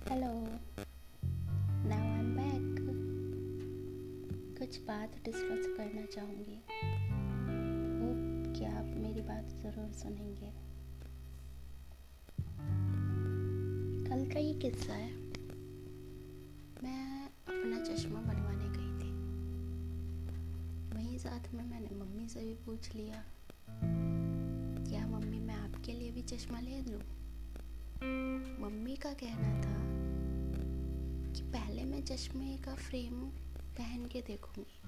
Hello now I am back कुछ बात discuss करना चाहूँगी। होप कि आप मेरी बात ज़रूर सुनेंगे। कल का ये किस्सा है। मैं अपना चश्मा बनवाने गई थी। वहीं साथ में मैंने मम्मी से भी पूछ लिया, क्या मम्मी मैं आपके लिए भी चश्मा ले लूँ मम्मी का कहना था कि पहले मैं चश्मे का फ्रेम पहन के देखूँगी।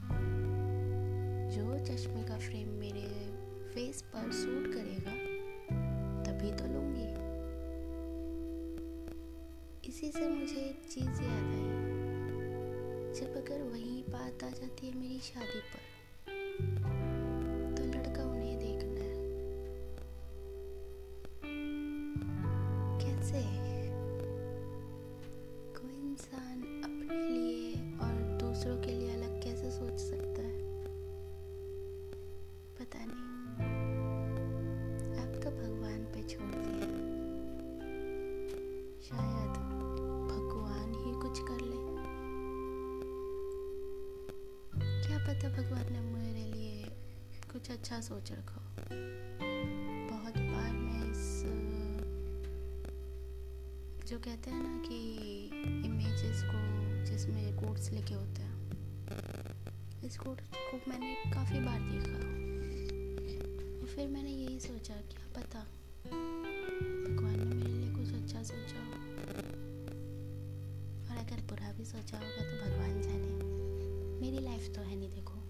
जो चश्मे का फ्रेम मेरे फेस पर सूट करेगा, तभी तो लूँगी। इसी से मुझे एक चीज़ याद आई। जब अगर वही बात आ जाती है मेरी शादी पर कैसे कोई इंसान अपने लिए और दूसरों के लिए अलग कैसे सोच सकता है? पता नहीं। आपका भगवान पे छोड़ दिया। शायद भगवान ही कुछ कर ले। क्या पता भगवान ने मेरे लिए कुछ अच्छा सोच रखा हो। जो कहते हैं ना कि इमेजेस को जिसमें कोट्स लिखे होते हैं। इस कोट को मैंने काफ़ी बार देखा। और फिर मैंने यही सोचा क्या पता। भगवान ने मेरे लिए कुछ अच्छा सोचा। हो और अगर बुरा भी सोचा होगा तो भगवान जाने। मेरी लाइफ तो है नहीं, देखो।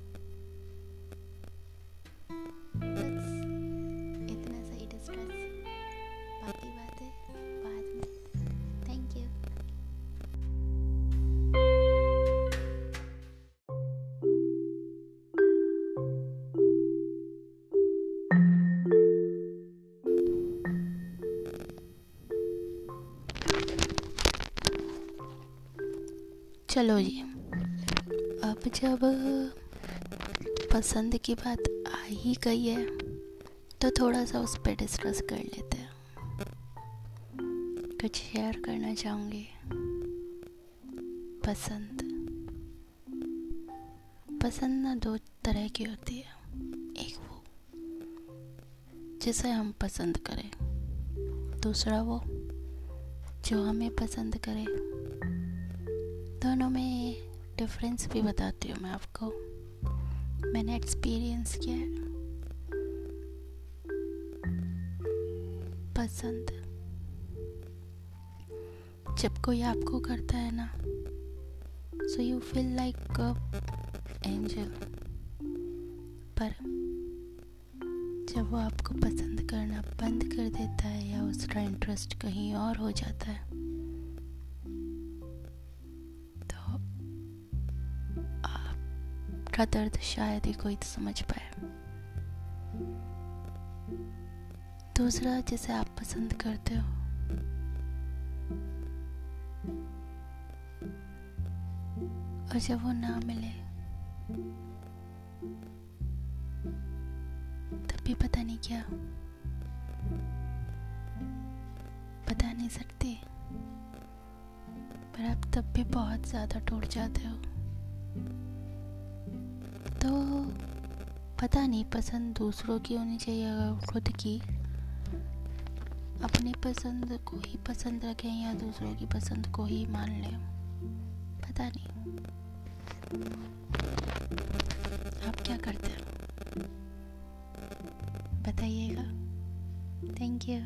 चलो जी। अब जब पसंद की बात आ ही गई है तो थोड़ा सा उस पर डिस्कस कर लेते हैं। कुछ शेयर करना चाहूँगी। पसंद। पसंद ना दो तरह की होती है। एक वो, जिसे हम पसंद करें। दूसरा वो, जो हमें पसंद करे। दोनों में डिफरेंस भी बताती हूँ मैं आपको। मैंने एक्सपीरियंस किया है। पसंद। जब कोई आपको करता है ना so you feel like angel पर जब वो आपको पसंद करना बंद कर देता है या उसका इंटरेस्ट कहीं और हो जाता है आपका दर्द शायद ही कोई समझ पाए। दूसरा, जिसे आप पसंद करते हो। और जब वो ना मिले, तब भी पता नहीं क्या। बता नहीं सकते, पर आप तब भी बहुत ज़्यादा टूट जाते हो। तो पता नहीं, पसंद दूसरों की होनी चाहिए या खुद की। अपनी पसंद को ही पसंद रखें या दूसरों की पसंद को ही मान लें। पता नहीं। आप क्या करते हो? बताइएगा। Thank you